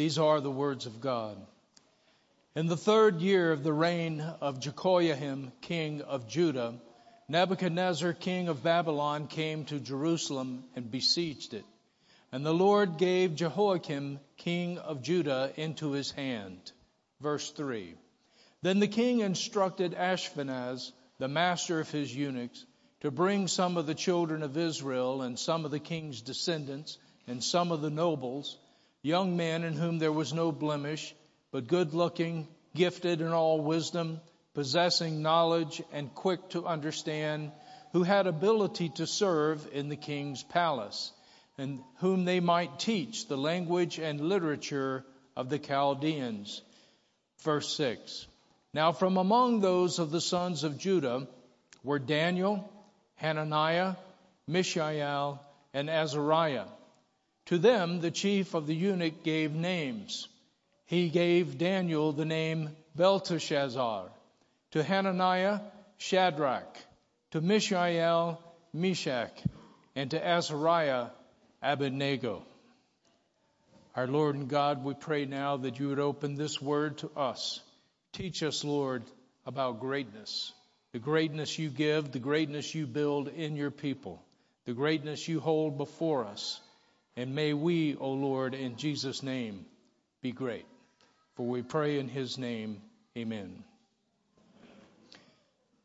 These are the words of God. In the third year of the reign of Jehoiakim, king of Judah, Nebuchadnezzar, king of Babylon, came to Jerusalem and besieged it. And the Lord gave Jehoiakim, king of Judah, into his hand. Verse 3. Then the king instructed Ashpenaz, the master of his eunuchs, to bring some of the children of Israel and some of the king's descendants and some of the nobles, young men in whom there was no blemish, but good looking, gifted in all wisdom, possessing knowledge and quick to understand, who had ability to serve in the king's palace, and whom they might teach the language and literature of the Chaldeans. Verse 6. Now from among those of the sons of Judah were Daniel, Hananiah, Mishael, and Azariah. To them the chief of the eunuch gave names. He gave Daniel the name Belteshazzar, to Hananiah, Shadrach, to Mishael, Meshach, and to Azariah, Abednego. Our Lord and God, we pray now that you would open this word to us. Teach us, Lord, about greatness. The greatness you give, the greatness you build in your people, the greatness you hold before us. And may we, O Lord, in Jesus' name, be great. For we pray in his name, amen.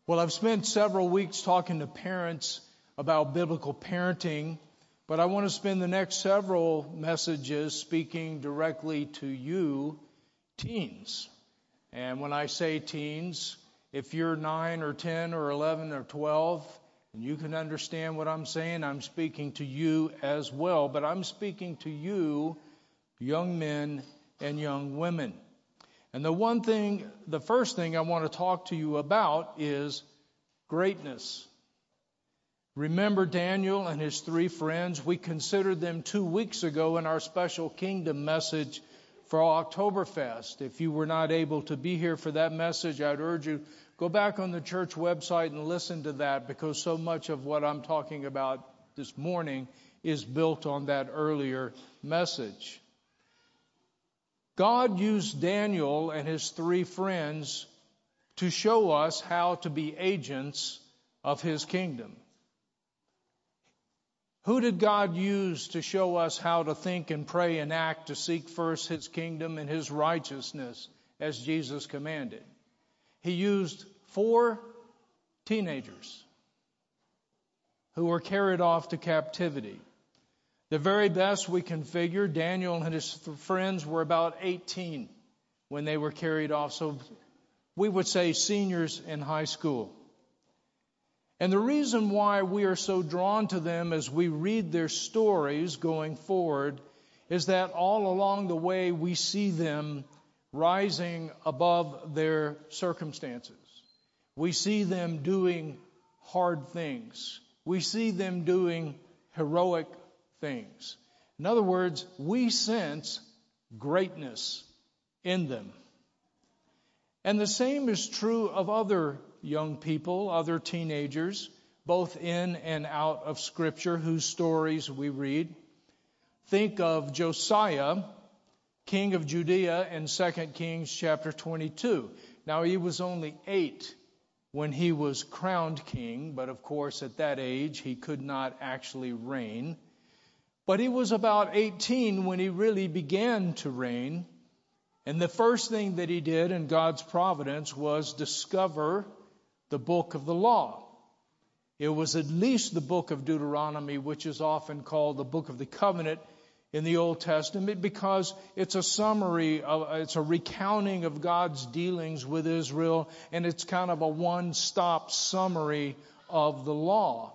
Well, I've spent several weeks talking to parents about biblical parenting, but I want to spend the next several messages speaking directly to you, teens. And when I say teens, if you're 9 or 10 or 11 or 12, and you can understand what I'm saying, I'm speaking to you as well, but I'm speaking to you, young men and young women. And the one thing, the first thing I want to talk to you about is greatness. Remember Daniel and his three friends? We considered them two weeks ago in our special kingdom message for Oktoberfest. If you were not able to be here for that message, I'd urge you go back on the church website and listen to that because so much of what I'm talking about this morning is built on that earlier message. God used Daniel and his three friends to show us how to be agents of his kingdom. Who did God use to show us how to think and pray and act to seek first His kingdom and His righteousness as Jesus commanded? He used four teenagers who were carried off to captivity. The very best we can figure, Daniel and his friends were about 18 when they were carried off. So we would say seniors in high school. And the reason why we are so drawn to them as we read their stories going forward is that all along the way we see them rising above their circumstances. We see them doing hard things. We see them doing heroic things. In other words, we sense greatness in them. And the same is true of other young people, other teenagers, both in and out of Scripture, whose stories we read. Think of Josiah, king of Judea, in 2 Kings chapter 22. Now, he was only eight when he was crowned king, but of course, at that age, he could not actually reign. But he was about 18 when he really began to reign. And the first thing that he did in God's providence was discover the book of the law. It was at least the book of Deuteronomy, which is often called the book of the covenant in the Old Testament because it's a summary of, it's a recounting of God's dealings with Israel and it's kind of a one-stop summary of the law.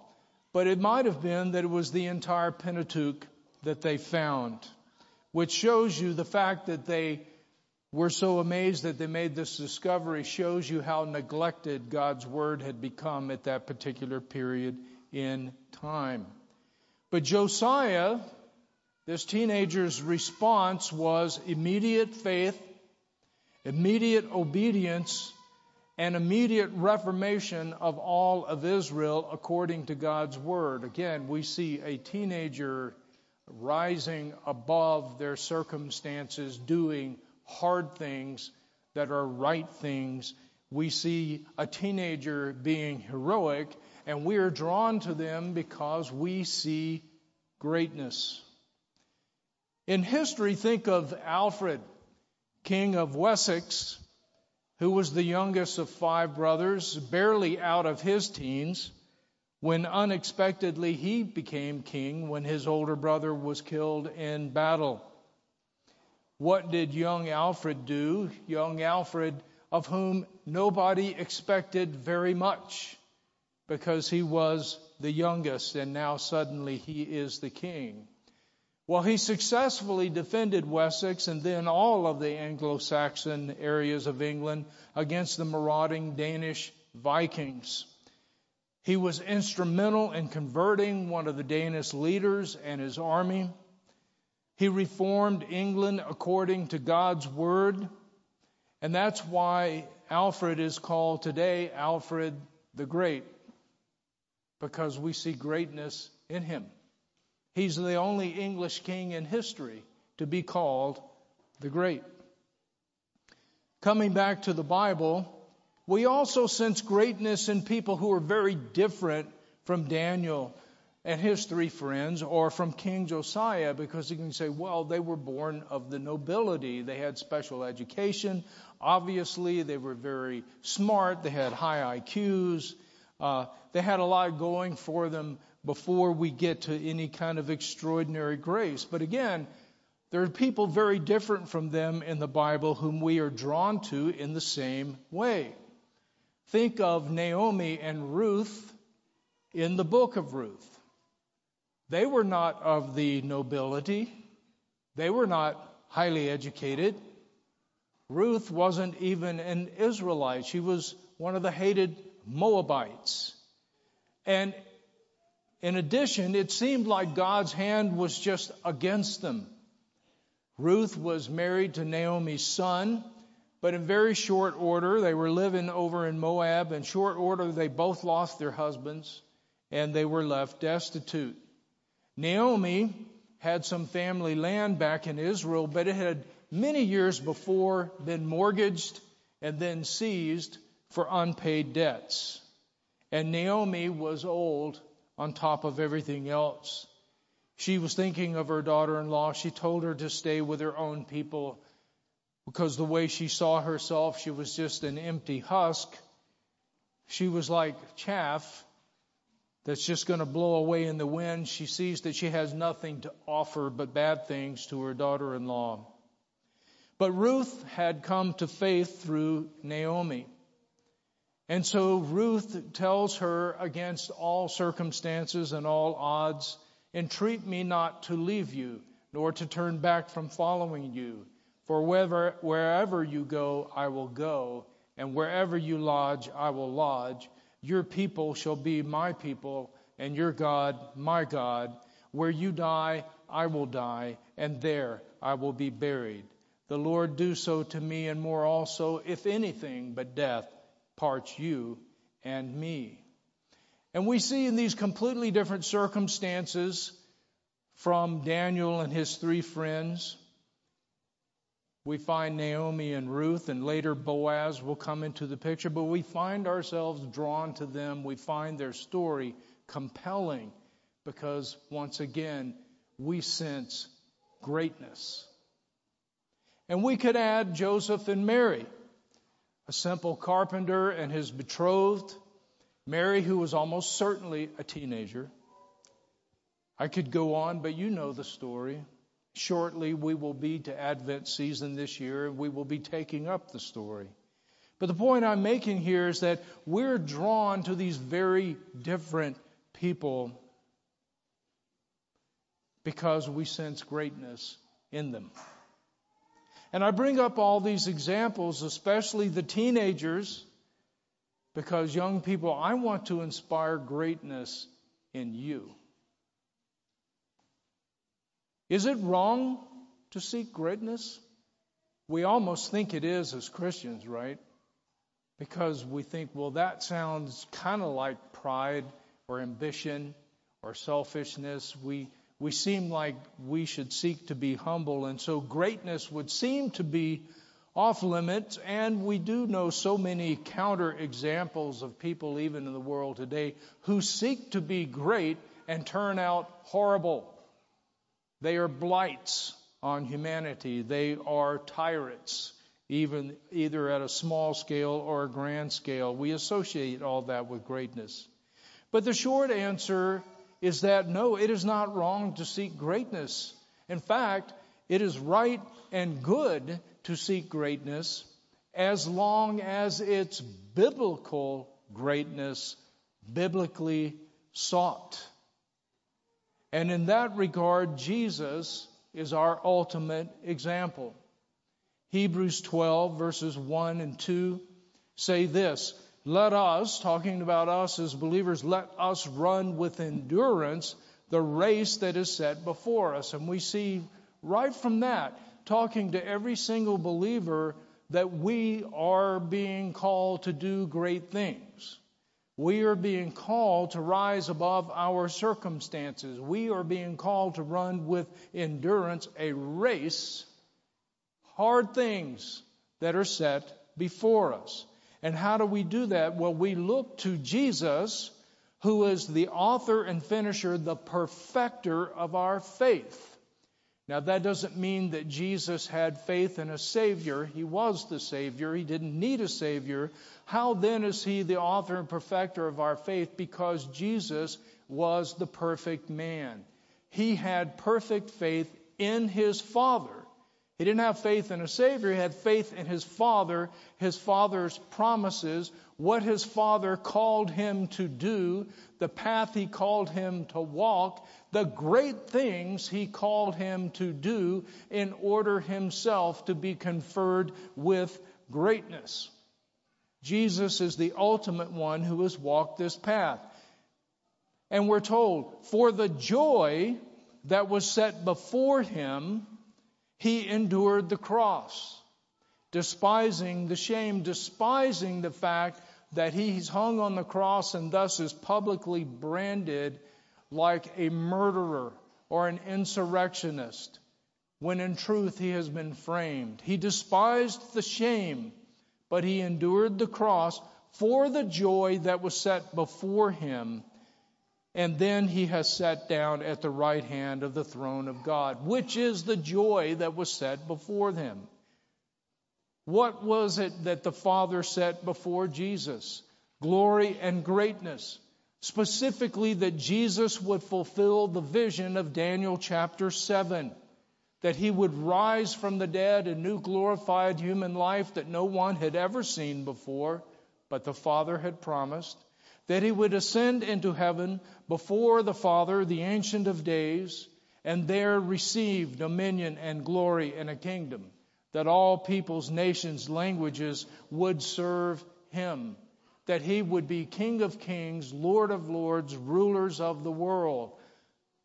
But it might have been that it was the entire Pentateuch that they found, which shows you the fact that they we're so amazed that they made this discovery shows you how neglected God's word had become at that particular period in time. But Josiah, this teenager's response was immediate faith, immediate obedience, and immediate reformation of all of Israel according to God's word. Again, we see a teenager rising above their circumstances, doing hard things that are right things. We see a teenager being heroic, and we are drawn to them because we see greatness. In history, think of Alfred, King of Wessex, who was the youngest of five brothers, barely out of his teens, when unexpectedly he became king when his older brother was killed in battle. What did young Alfred do? Young Alfred, of whom nobody expected very much because he was the youngest and now suddenly he is the king. Well, he successfully defended Wessex and then all of the Anglo Saxon areas of England against the marauding Danish Vikings. He was instrumental in converting one of the Danish leaders and his army. He reformed England according to God's word. And that's why Alfred is called today Alfred the Great, because we see greatness in him. He's the only English king in history to be called the Great. Coming back to the Bible, we also sense greatness in people who are very different from Daniel and his three friends or from King Josiah because you can say, well, they were born of the nobility. They had special education. Obviously, they were very smart. They had high IQs. Uh, they had a lot going for them before we get to any kind of extraordinary grace. But again, there are people very different from them in the Bible whom we are drawn to in the same way. Think of Naomi and Ruth in the book of Ruth. They were not of the nobility. They were not highly educated. Ruth wasn't even an Israelite. She was one of the hated Moabites. And in addition, it seemed like God's hand was just against them. Ruth was married to Naomi's son, but in very short order, they were living over in Moab. In short order, they both lost their husbands and they were left destitute. Naomi had some family land back in Israel, but it had many years before been mortgaged and then seized for unpaid debts. And Naomi was old on top of everything else. She was thinking of her daughter in law. She told her to stay with her own people because the way she saw herself, she was just an empty husk. She was like chaff that's just going to blow away in the wind. She sees that she has nothing to offer but bad things to her daughter in law. But Ruth had come to faith through Naomi. And so Ruth tells her against all circumstances and all odds, entreat me not to leave you, nor to turn back from following you. For wherever, wherever you go, I will go, and wherever you lodge, I will lodge. Your people shall be my people, and your God my God. Where you die, I will die, and there I will be buried. The Lord do so to me and more also, if anything but death parts you and me. And we see in these completely different circumstances from Daniel and his three friends, we find Naomi and Ruth, and later Boaz will come into the picture, but we find ourselves drawn to them. We find their story compelling because, once again, we sense greatness. And we could add Joseph and Mary a simple carpenter and his betrothed, Mary, who was almost certainly a teenager. I could go on, but you know the story. Shortly, we will be to Advent season this year, and we will be taking up the story. But the point I'm making here is that we're drawn to these very different people because we sense greatness in them. And I bring up all these examples, especially the teenagers, because young people, I want to inspire greatness in you. Is it wrong to seek greatness? We almost think it is as Christians, right? Because we think, well, that sounds kind of like pride or ambition or selfishness. We, we seem like we should seek to be humble, and so greatness would seem to be off limits. And we do know so many counter examples of people, even in the world today, who seek to be great and turn out horrible. They are blights on humanity, they are tyrants. Even either at a small scale or a grand scale. We associate all that with greatness. But the short answer is that no, it is not wrong to seek greatness. In fact, it is right and good to seek greatness as long as it's biblical greatness, biblically sought. And in that regard, Jesus is our ultimate example. Hebrews 12, verses 1 and 2 say this let us, talking about us as believers, let us run with endurance the race that is set before us. And we see right from that, talking to every single believer, that we are being called to do great things. We are being called to rise above our circumstances. We are being called to run with endurance a race, hard things that are set before us. And how do we do that? Well, we look to Jesus, who is the author and finisher, the perfecter of our faith. Now, that doesn't mean that Jesus had faith in a Savior. He was the Savior. He didn't need a Savior. How then is He the author and perfecter of our faith? Because Jesus was the perfect man. He had perfect faith in His Father. He didn't have faith in a Savior, he had faith in his Father, his Father's promises, what his Father called him to do, the path he called him to walk, the great things he called him to do in order himself to be conferred with greatness. Jesus is the ultimate one who has walked this path. And we're told, for the joy that was set before him, he endured the cross, despising the shame, despising the fact that he's hung on the cross and thus is publicly branded like a murderer or an insurrectionist, when in truth he has been framed. He despised the shame, but he endured the cross for the joy that was set before him and then he has sat down at the right hand of the throne of God, which is the joy that was set before him. What was it that the Father set before Jesus? Glory and greatness. Specifically, that Jesus would fulfill the vision of Daniel chapter 7. That he would rise from the dead, a new glorified human life that no one had ever seen before, but the Father had promised that he would ascend into heaven before the Father, the Ancient of Days, and there receive dominion and glory and a kingdom, that all peoples, nations, languages would serve him, that he would be King of kings, Lord of lords, rulers of the world.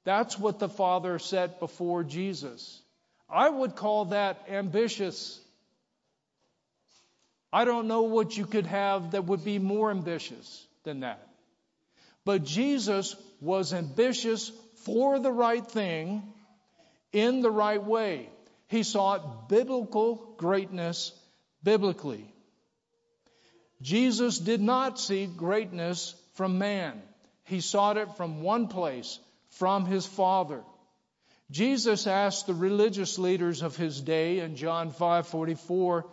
That's what the Father set before Jesus. I would call that ambitious. I don't know what you could have that would be more ambitious than that. But Jesus was ambitious for the right thing in the right way. He sought biblical greatness biblically. Jesus did not seek greatness from man. He sought it from one place, from his Father. Jesus asked the religious leaders of his day in John 5:44,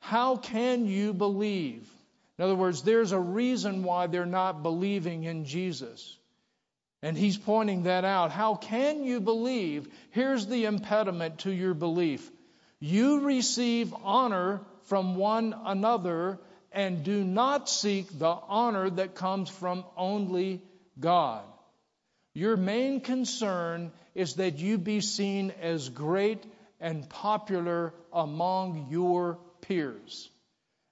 "How can you believe?" In other words, there's a reason why they're not believing in Jesus. And he's pointing that out. How can you believe? Here's the impediment to your belief. You receive honor from one another and do not seek the honor that comes from only God. Your main concern is that you be seen as great and popular among your peers.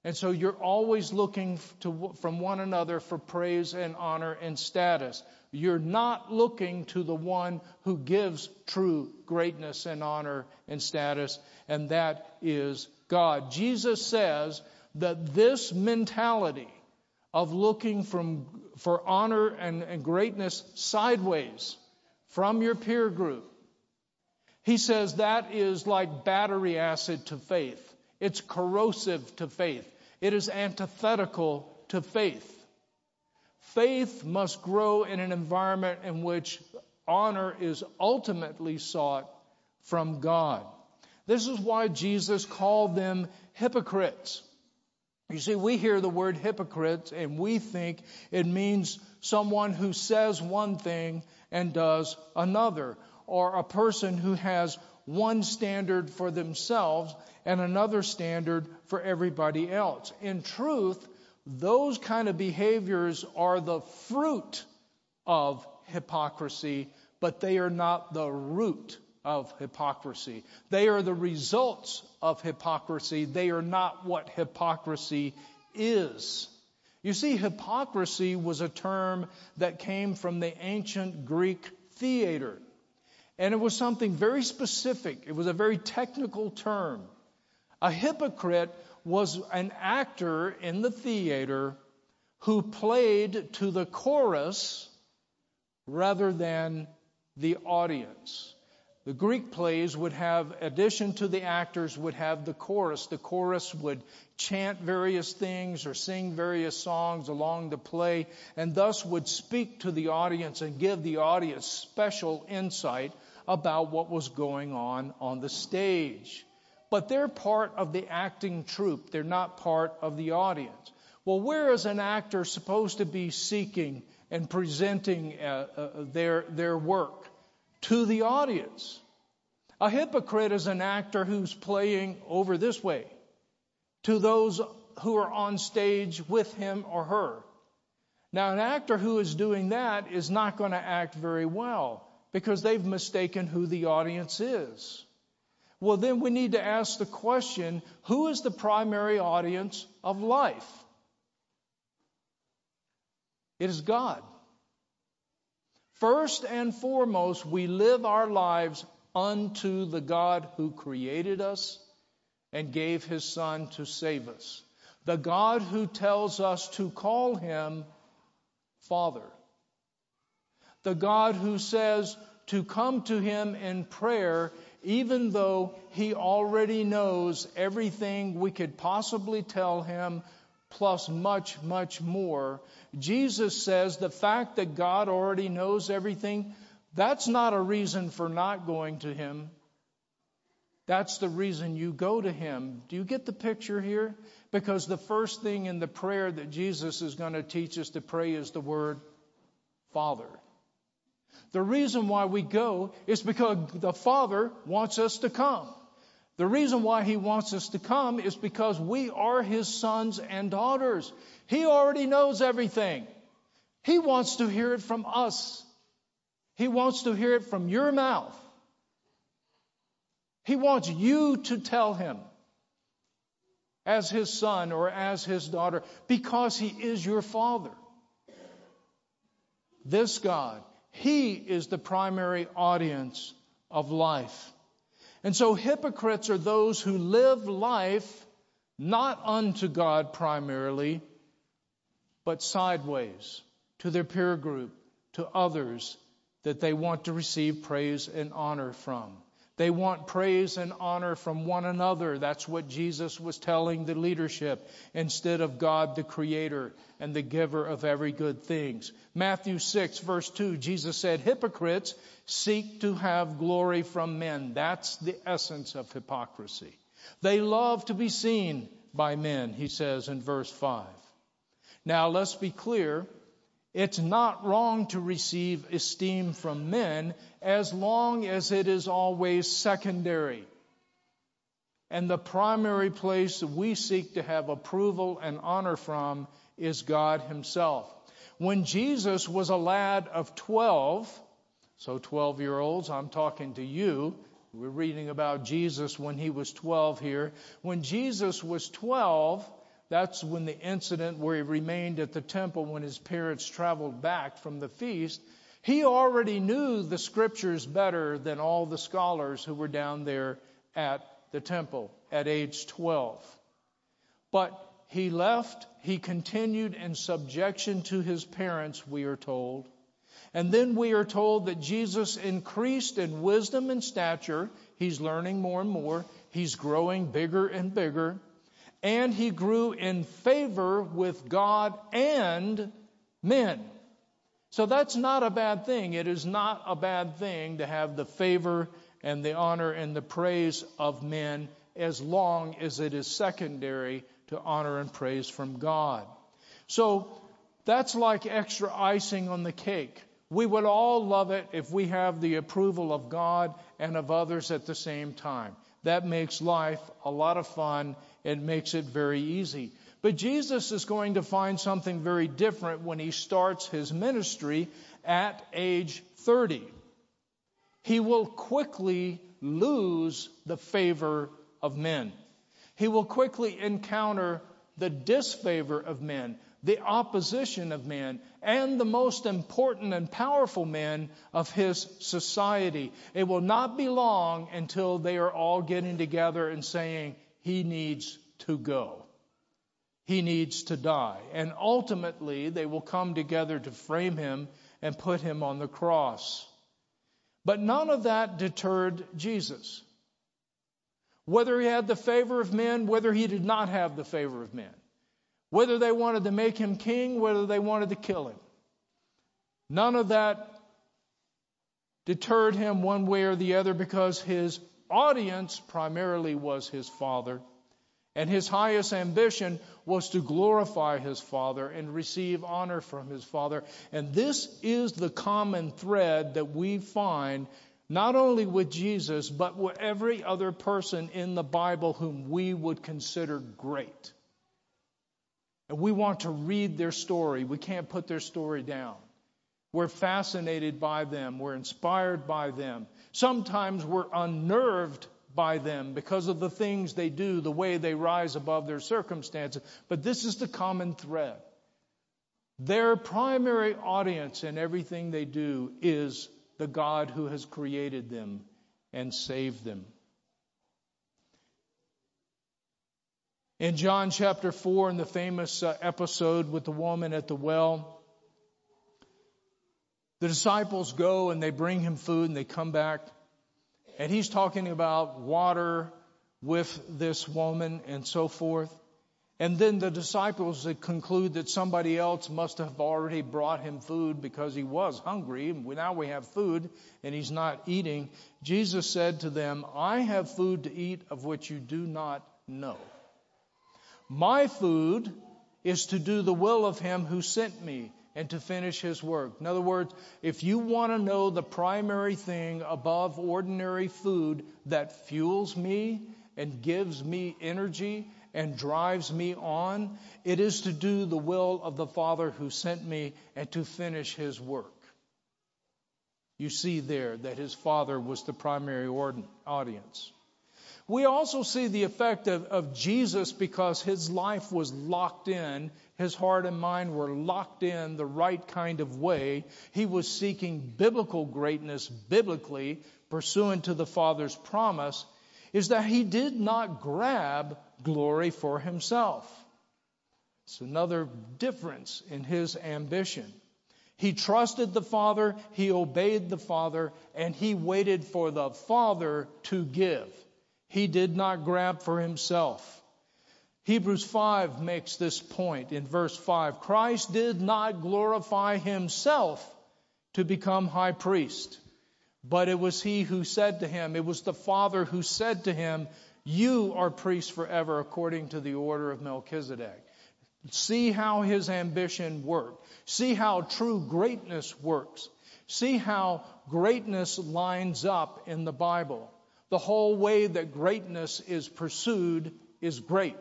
And so you're always looking to, from one another for praise and honor and status. You're not looking to the one who gives true greatness and honor and status, and that is God. Jesus says that this mentality of looking from, for honor and, and greatness sideways from your peer group. He says that is like battery acid to faith. It's corrosive to faith. It is antithetical to faith. Faith must grow in an environment in which honor is ultimately sought from God. This is why Jesus called them hypocrites. You see, we hear the word hypocrite and we think it means someone who says one thing and does another, or a person who has one standard for themselves and another standard for everybody else. In truth, those kind of behaviors are the fruit of hypocrisy, but they are not the root of hypocrisy. They are the results of hypocrisy. They are not what hypocrisy is. You see, hypocrisy was a term that came from the ancient Greek theater. And it was something very specific. It was a very technical term. A hypocrite was an actor in the theater who played to the chorus rather than the audience. The Greek plays would have, addition to the actors, would have the chorus. The chorus would chant various things or sing various songs along the play, and thus would speak to the audience and give the audience special insight about what was going on on the stage. But they're part of the acting troupe, they're not part of the audience. Well, where is an actor supposed to be seeking and presenting uh, uh, their, their work? to the audience. A hypocrite is an actor who's playing over this way to those who are on stage with him or her. Now, an actor who is doing that is not going to act very well because they've mistaken who the audience is. Well, then we need to ask the question who is the primary audience of life? It is God. First and foremost, we live our lives unto the God who created us and gave his Son to save us. The God who tells us to call him Father. The God who says to come to him in prayer even though he already knows everything we could possibly tell him plus much, much more. Jesus says the fact that God already knows everything, that's not a reason for not going to Him. That's the reason you go to Him. Do you get the picture here? Because the first thing in the prayer that Jesus is going to teach us to pray is the word Father. The reason why we go is because the Father wants us to come. The reason why he wants us to come is because we are his sons and daughters. He already knows everything. He wants to hear it from us. He wants to hear it from your mouth. He wants you to tell him as his son or as his daughter because he is your father. This God, he is the primary audience of life. And so hypocrites are those who live life not unto God primarily, but sideways to their peer group, to others that they want to receive praise and honor from. They want praise and honor from one another. That's what Jesus was telling the leadership instead of God the creator and the giver of every good things. Matthew 6 verse 2, Jesus said, hypocrites seek to have glory from men. That's the essence of hypocrisy. They love to be seen by men, he says in verse 5. Now let's be clear. It's not wrong to receive esteem from men as long as it is always secondary. And the primary place we seek to have approval and honor from is God Himself. When Jesus was a lad of 12, so 12 year olds, I'm talking to you. We're reading about Jesus when he was 12 here. When Jesus was 12, that's when the incident where he remained at the temple when his parents traveled back from the feast. He already knew the scriptures better than all the scholars who were down there at the temple at age 12. But he left, he continued in subjection to his parents, we are told. And then we are told that Jesus increased in wisdom and stature. He's learning more and more. He's growing bigger and bigger. And he grew in favor with God and men. So that's not a bad thing. It is not a bad thing to have the favor and the honor and the praise of men as long as it is secondary to honor and praise from God. So that's like extra icing on the cake. We would all love it if we have the approval of God and of others at the same time. That makes life a lot of fun. It makes it very easy. But Jesus is going to find something very different when he starts his ministry at age 30. He will quickly lose the favor of men. He will quickly encounter the disfavor of men the opposition of men, and the most important and powerful men of his society. It will not be long until they are all getting together and saying, He needs to go. He needs to die. And ultimately, they will come together to frame him and put him on the cross. But none of that deterred Jesus. Whether he had the favor of men, whether he did not have the favor of men whether they wanted to make him king, whether they wanted to kill him. None of that deterred him one way or the other because his audience primarily was his father. And his highest ambition was to glorify his father and receive honor from his father. And this is the common thread that we find not only with Jesus, but with every other person in the Bible whom we would consider great. And we want to read their story. We can't put their story down. We're fascinated by them. We're inspired by them. Sometimes we're unnerved by them because of the things they do, the way they rise above their circumstances. But this is the common thread. Their primary audience in everything they do is the God who has created them and saved them. In John chapter 4, in the famous uh, episode with the woman at the well, the disciples go and they bring him food and they come back. And he's talking about water with this woman and so forth. And then the disciples conclude that somebody else must have already brought him food because he was hungry. Now we have food and he's not eating. Jesus said to them, I have food to eat of which you do not know. My food is to do the will of him who sent me and to finish his work. In other words, if you want to know the primary thing above ordinary food that fuels me and gives me energy and drives me on, it is to do the will of the Father who sent me and to finish his work. You see there that his Father was the primary audience. We also see the effect of, of Jesus because his life was locked in. His heart and mind were locked in the right kind of way. He was seeking biblical greatness biblically, pursuant to the Father's promise, is that he did not grab glory for himself. It's another difference in his ambition. He trusted the Father, he obeyed the Father, and he waited for the Father to give. He did not grab for himself. Hebrews 5 makes this point in verse 5. Christ did not glorify himself to become high priest, but it was he who said to him, it was the Father who said to him, You are priest forever according to the order of Melchizedek. See how his ambition worked. See how true greatness works. See how greatness lines up in the Bible the whole way that greatness is pursued is great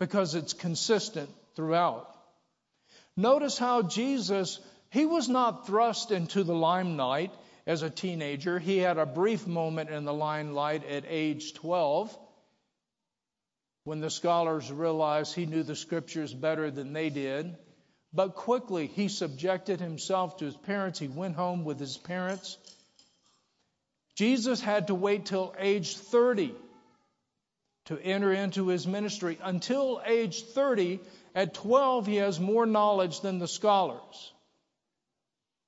because it's consistent throughout. Notice how Jesus, he was not thrust into the limelight as a teenager. He had a brief moment in the limelight at age 12 when the scholars realized he knew the scriptures better than they did. But quickly he subjected himself to his parents. He went home with his parents. Jesus had to wait till age 30 to enter into his ministry. Until age 30, at 12, he has more knowledge than the scholars.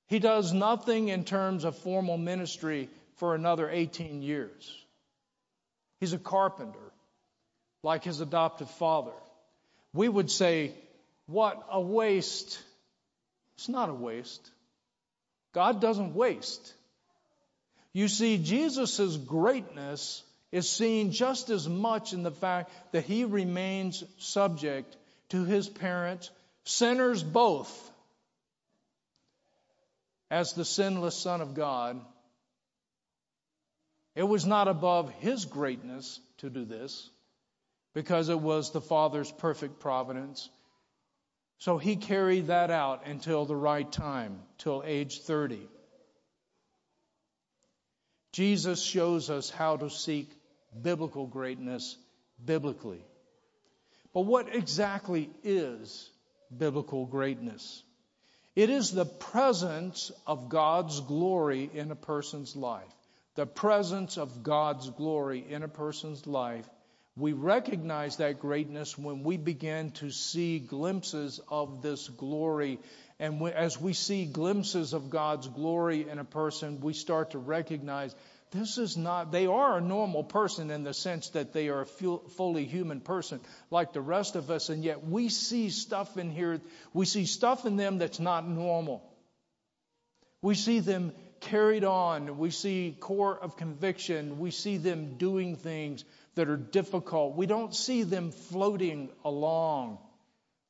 He does nothing in terms of formal ministry for another 18 years. He's a carpenter, like his adoptive father. We would say, What a waste. It's not a waste. God doesn't waste. You see, Jesus' greatness is seen just as much in the fact that he remains subject to his parents, sinners both, as the sinless Son of God. It was not above his greatness to do this because it was the Father's perfect providence. So he carried that out until the right time, till age 30. Jesus shows us how to seek biblical greatness biblically. But what exactly is biblical greatness? It is the presence of God's glory in a person's life. The presence of God's glory in a person's life. We recognize that greatness when we begin to see glimpses of this glory. And as we see glimpses of God's glory in a person, we start to recognize this is not, they are a normal person in the sense that they are a fully human person like the rest of us, and yet we see stuff in here, we see stuff in them that's not normal. We see them carried on, we see core of conviction, we see them doing things that are difficult. We don't see them floating along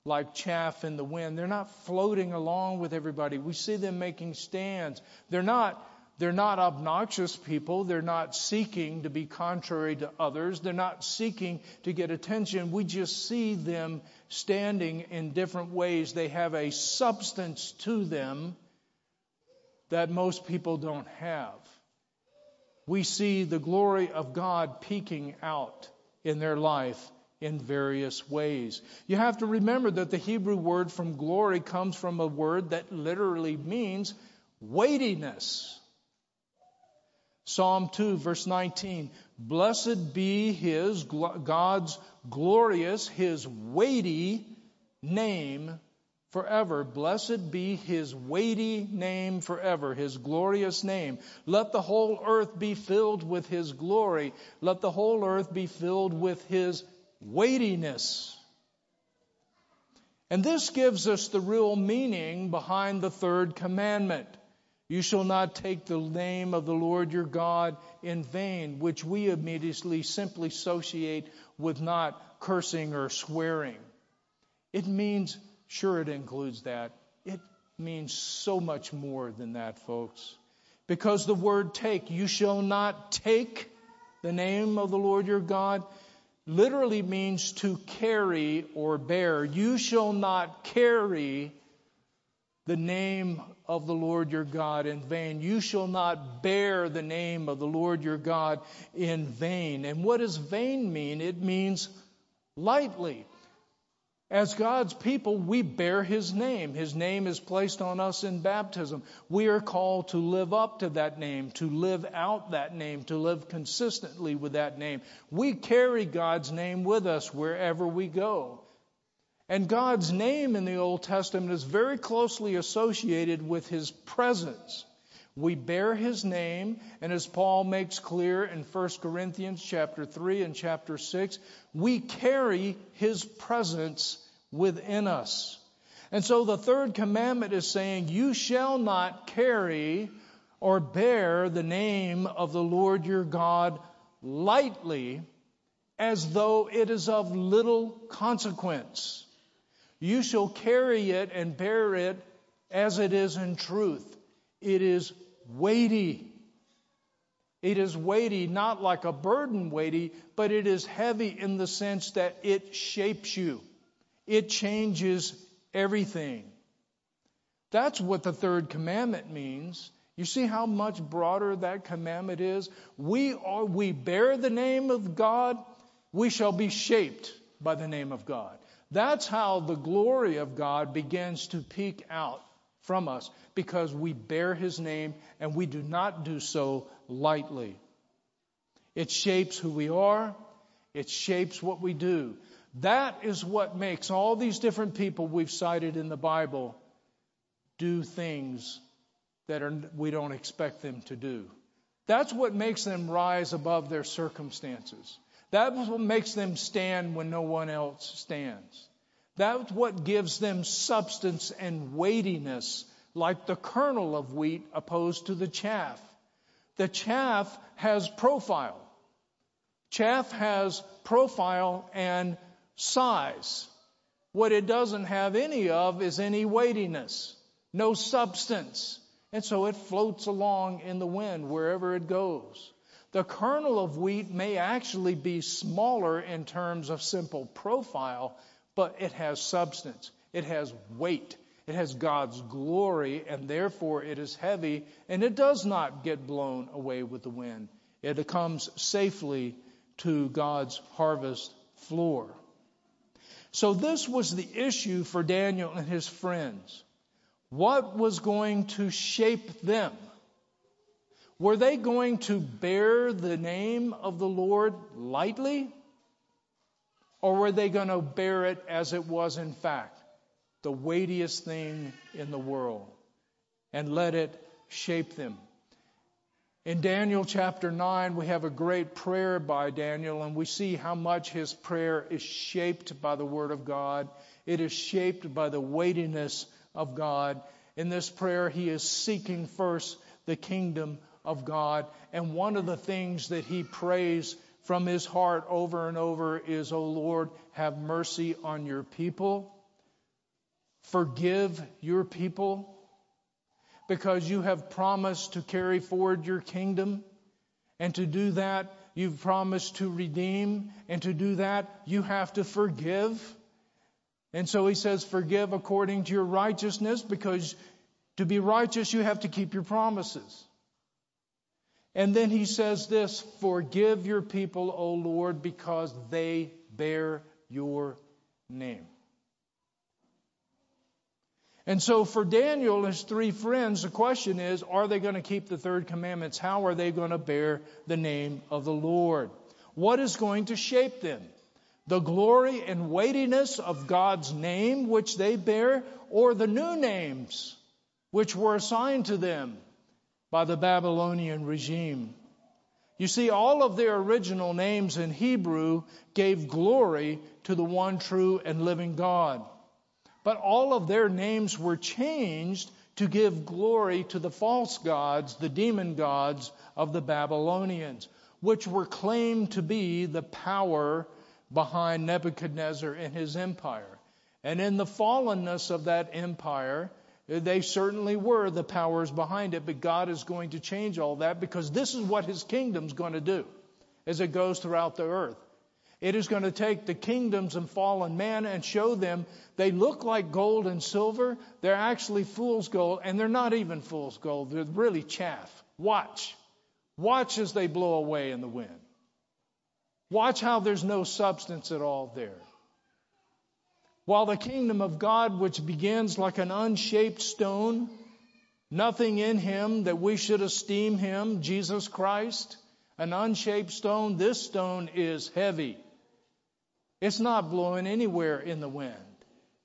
like chaff in the wind. They're not floating along with everybody. We see them making stands. They're not they're not obnoxious people. They're not seeking to be contrary to others. They're not seeking to get attention. We just see them standing in different ways. They have a substance to them that most people don't have. We see the glory of God peeking out in their life in various ways. You have to remember that the Hebrew word from glory comes from a word that literally means weightiness. Psalm 2, verse 19. Blessed be his, God's glorious, his weighty name forever. Blessed be his weighty name forever, his glorious name. Let the whole earth be filled with his glory. Let the whole earth be filled with his weightiness. And this gives us the real meaning behind the third commandment. You shall not take the name of the Lord your God in vain, which we immediately simply associate with not cursing or swearing. It means, sure, it includes that. It means so much more than that, folks. Because the word take, you shall not take the name of the Lord your God, literally means to carry or bear. You shall not carry the name of the Lord your God in vain. You shall not bear the name of the Lord your God in vain. And what does vain mean? It means lightly. As God's people, we bear His name. His name is placed on us in baptism. We are called to live up to that name, to live out that name, to live consistently with that name. We carry God's name with us wherever we go. And God's name in the Old Testament is very closely associated with His presence. We bear His name, and as Paul makes clear in 1 Corinthians chapter 3 and chapter 6, we carry His presence within us. And so the third commandment is saying, You shall not carry or bear the name of the Lord your God lightly as though it is of little consequence. You shall carry it and bear it as it is in truth. It is weighty. It is weighty, not like a burden weighty, but it is heavy in the sense that it shapes you. It changes everything. That's what the third commandment means. You see how much broader that commandment is? We are, we bear the name of God, we shall be shaped by the name of God. That's how the glory of God begins to peek out from us because we bear His name and we do not do so lightly. It shapes who we are, it shapes what we do. That is what makes all these different people we've cited in the Bible do things that are, we don't expect them to do. That's what makes them rise above their circumstances. That's what makes them stand when no one else stands. That's what gives them substance and weightiness, like the kernel of wheat opposed to the chaff. The chaff has profile. Chaff has profile and size. What it doesn't have any of is any weightiness, no substance. And so it floats along in the wind wherever it goes. The kernel of wheat may actually be smaller in terms of simple profile, but it has substance. It has weight. It has God's glory, and therefore it is heavy, and it does not get blown away with the wind. It comes safely to God's harvest floor. So, this was the issue for Daniel and his friends. What was going to shape them? Were they going to bear the name of the Lord lightly? Or were they going to bear it as it was in fact, the weightiest thing in the world, and let it shape them? In Daniel chapter 9, we have a great prayer by Daniel, and we see how much his prayer is shaped by the Word of God. It is shaped by the weightiness of God. In this prayer, he is seeking first the kingdom of God. And one of the things that he prays from his heart over and over is, O Lord, have mercy on your people. Forgive your people because you have promised to carry forward your kingdom. And to do that, you've promised to redeem. And to do that, you have to forgive. And so he says, Forgive according to your righteousness, because to be righteous, you have to keep your promises. And then he says this Forgive your people, O Lord, because they bear your name. And so for Daniel and his three friends, the question is are they going to keep the third commandments? How are they going to bear the name of the Lord? What is going to shape them? The glory and weightiness of God's name, which they bear, or the new names which were assigned to them by the Babylonian regime. You see, all of their original names in Hebrew gave glory to the one true and living God. But all of their names were changed to give glory to the false gods, the demon gods of the Babylonians, which were claimed to be the power behind Nebuchadnezzar and his empire. And in the fallenness of that empire, they certainly were the powers behind it, but God is going to change all that because this is what his kingdom's going to do as it goes throughout the earth. It is going to take the kingdoms of fallen man and show them they look like gold and silver. They're actually fool's gold, and they're not even fool's gold. They're really chaff. Watch. Watch as they blow away in the wind. Watch how there's no substance at all there. While the kingdom of God, which begins like an unshaped stone, nothing in him that we should esteem him, Jesus Christ, an unshaped stone, this stone is heavy. It's not blowing anywhere in the wind.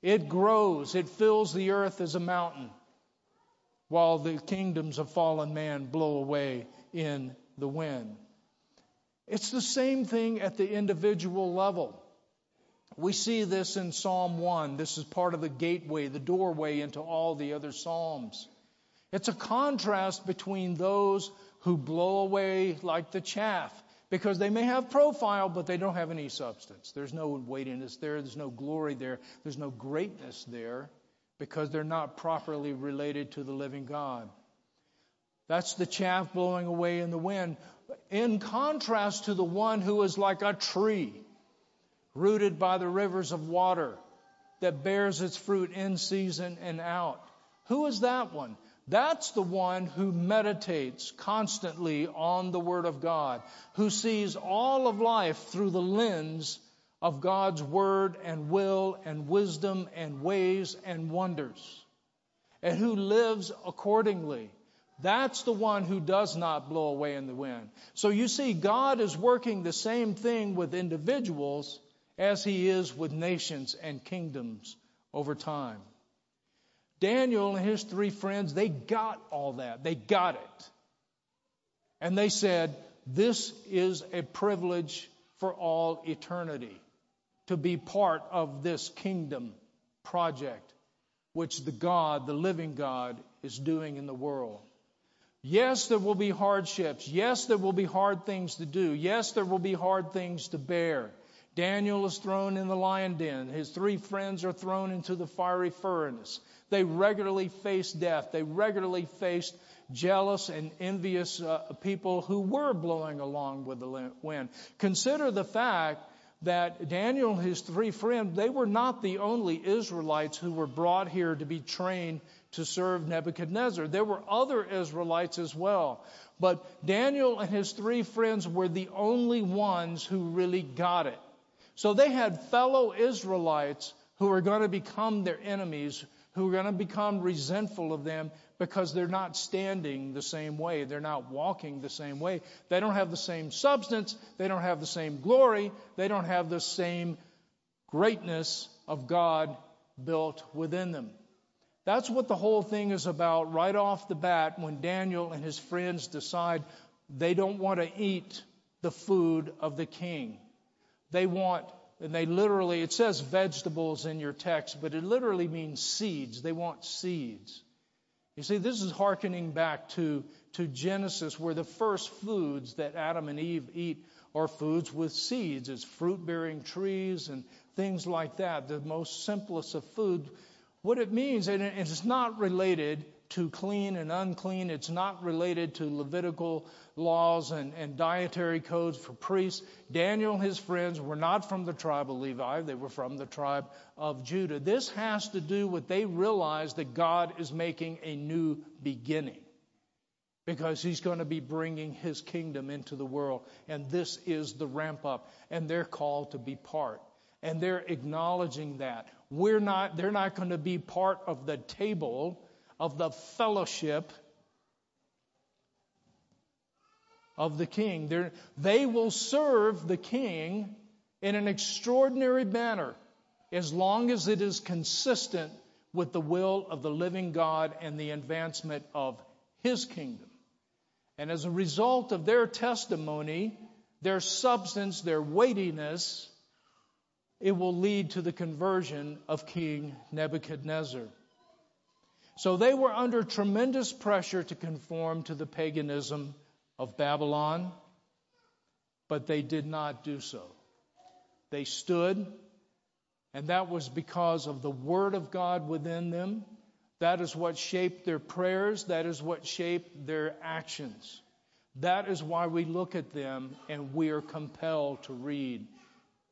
It grows, it fills the earth as a mountain, while the kingdoms of fallen man blow away in the wind. It's the same thing at the individual level. We see this in Psalm 1. This is part of the gateway, the doorway into all the other Psalms. It's a contrast between those who blow away like the chaff because they may have profile, but they don't have any substance. There's no weightiness there, there's no glory there, there's no greatness there because they're not properly related to the living God. That's the chaff blowing away in the wind. In contrast to the one who is like a tree rooted by the rivers of water that bears its fruit in season and out. Who is that one? That's the one who meditates constantly on the Word of God, who sees all of life through the lens of God's Word and will and wisdom and ways and wonders, and who lives accordingly. That's the one who does not blow away in the wind. So you see, God is working the same thing with individuals as he is with nations and kingdoms over time. Daniel and his three friends, they got all that. They got it. And they said, This is a privilege for all eternity to be part of this kingdom project which the God, the living God, is doing in the world. Yes, there will be hardships. Yes, there will be hard things to do. Yes, there will be hard things to bear. Daniel is thrown in the lion den. His three friends are thrown into the fiery furnace. They regularly faced death. They regularly faced jealous and envious uh, people who were blowing along with the wind. Consider the fact that Daniel and his three friends, they were not the only Israelites who were brought here to be trained to serve Nebuchadnezzar. There were other Israelites as well. But Daniel and his three friends were the only ones who really got it. So they had fellow Israelites who were going to become their enemies, who are going to become resentful of them because they're not standing the same way. They're not walking the same way. They don't have the same substance. They don't have the same glory. They don't have the same greatness of God built within them. That's what the whole thing is about right off the bat when Daniel and his friends decide they don't want to eat the food of the king. They want and they literally, it says vegetables in your text, but it literally means seeds. They want seeds. You see, this is hearkening back to, to Genesis, where the first foods that Adam and Eve eat are foods with seeds. It's fruit bearing trees and things like that, the most simplest of food. What it means, and it's not related to clean and unclean. It's not related to Levitical laws and, and dietary codes for priests. Daniel and his friends were not from the tribe of Levi, they were from the tribe of Judah. This has to do with they realize that God is making a new beginning because he's going to be bringing his kingdom into the world. And this is the ramp up. And they're called to be part. And they're acknowledging that. We're not, they're not going to be part of the table of the fellowship of the king. They're, they will serve the king in an extraordinary manner as long as it is consistent with the will of the living God and the advancement of his kingdom. And as a result of their testimony, their substance, their weightiness, it will lead to the conversion of King Nebuchadnezzar. So they were under tremendous pressure to conform to the paganism of Babylon, but they did not do so. They stood, and that was because of the Word of God within them. That is what shaped their prayers, that is what shaped their actions. That is why we look at them and we are compelled to read,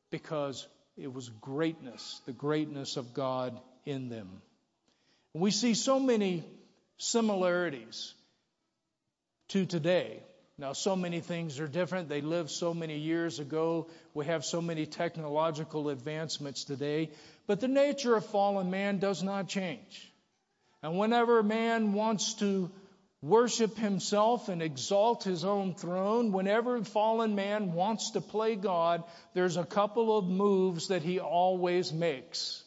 because it was greatness, the greatness of God in them. We see so many similarities to today. Now, so many things are different. They lived so many years ago. We have so many technological advancements today. But the nature of fallen man does not change. And whenever man wants to worship himself and exalt his own throne, whenever fallen man wants to play God, there's a couple of moves that he always makes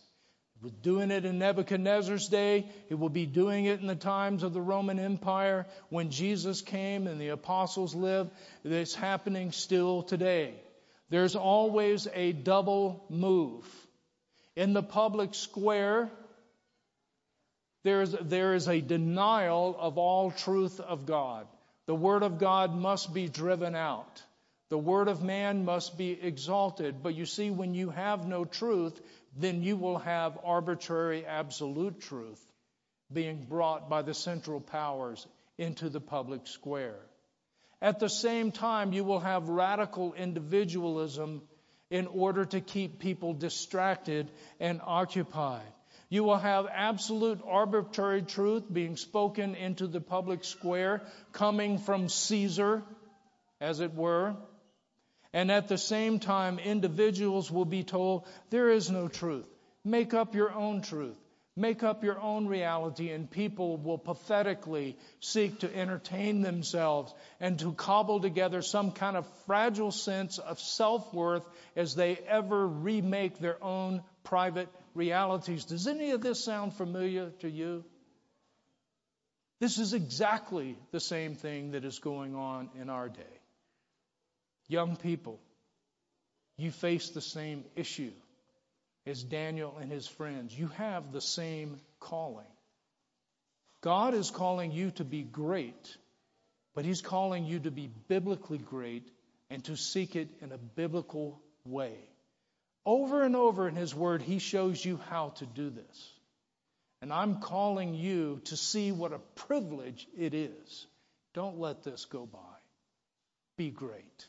was doing it in Nebuchadnezzar's day. It will be doing it in the times of the Roman Empire when Jesus came and the apostles lived. It's happening still today. There's always a double move. In the public square, there's, there is a denial of all truth of God. The Word of God must be driven out. The Word of man must be exalted. But you see, when you have no truth, then you will have arbitrary absolute truth being brought by the central powers into the public square. At the same time, you will have radical individualism in order to keep people distracted and occupied. You will have absolute arbitrary truth being spoken into the public square, coming from Caesar, as it were. And at the same time, individuals will be told there is no truth. Make up your own truth. Make up your own reality, and people will pathetically seek to entertain themselves and to cobble together some kind of fragile sense of self worth as they ever remake their own private realities. Does any of this sound familiar to you? This is exactly the same thing that is going on in our day. Young people, you face the same issue as Daniel and his friends. You have the same calling. God is calling you to be great, but He's calling you to be biblically great and to seek it in a biblical way. Over and over in His Word, He shows you how to do this. And I'm calling you to see what a privilege it is. Don't let this go by. Be great.